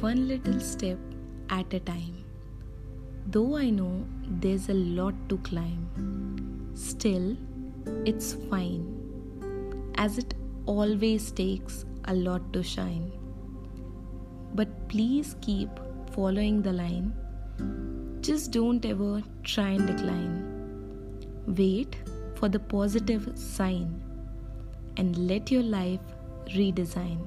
one little step at a time. Though I know there's a lot to climb, still, it's fine, as it always takes a lot to shine. But please keep following the line. Just don't ever try and decline. Wait for the positive sign and let your life redesign.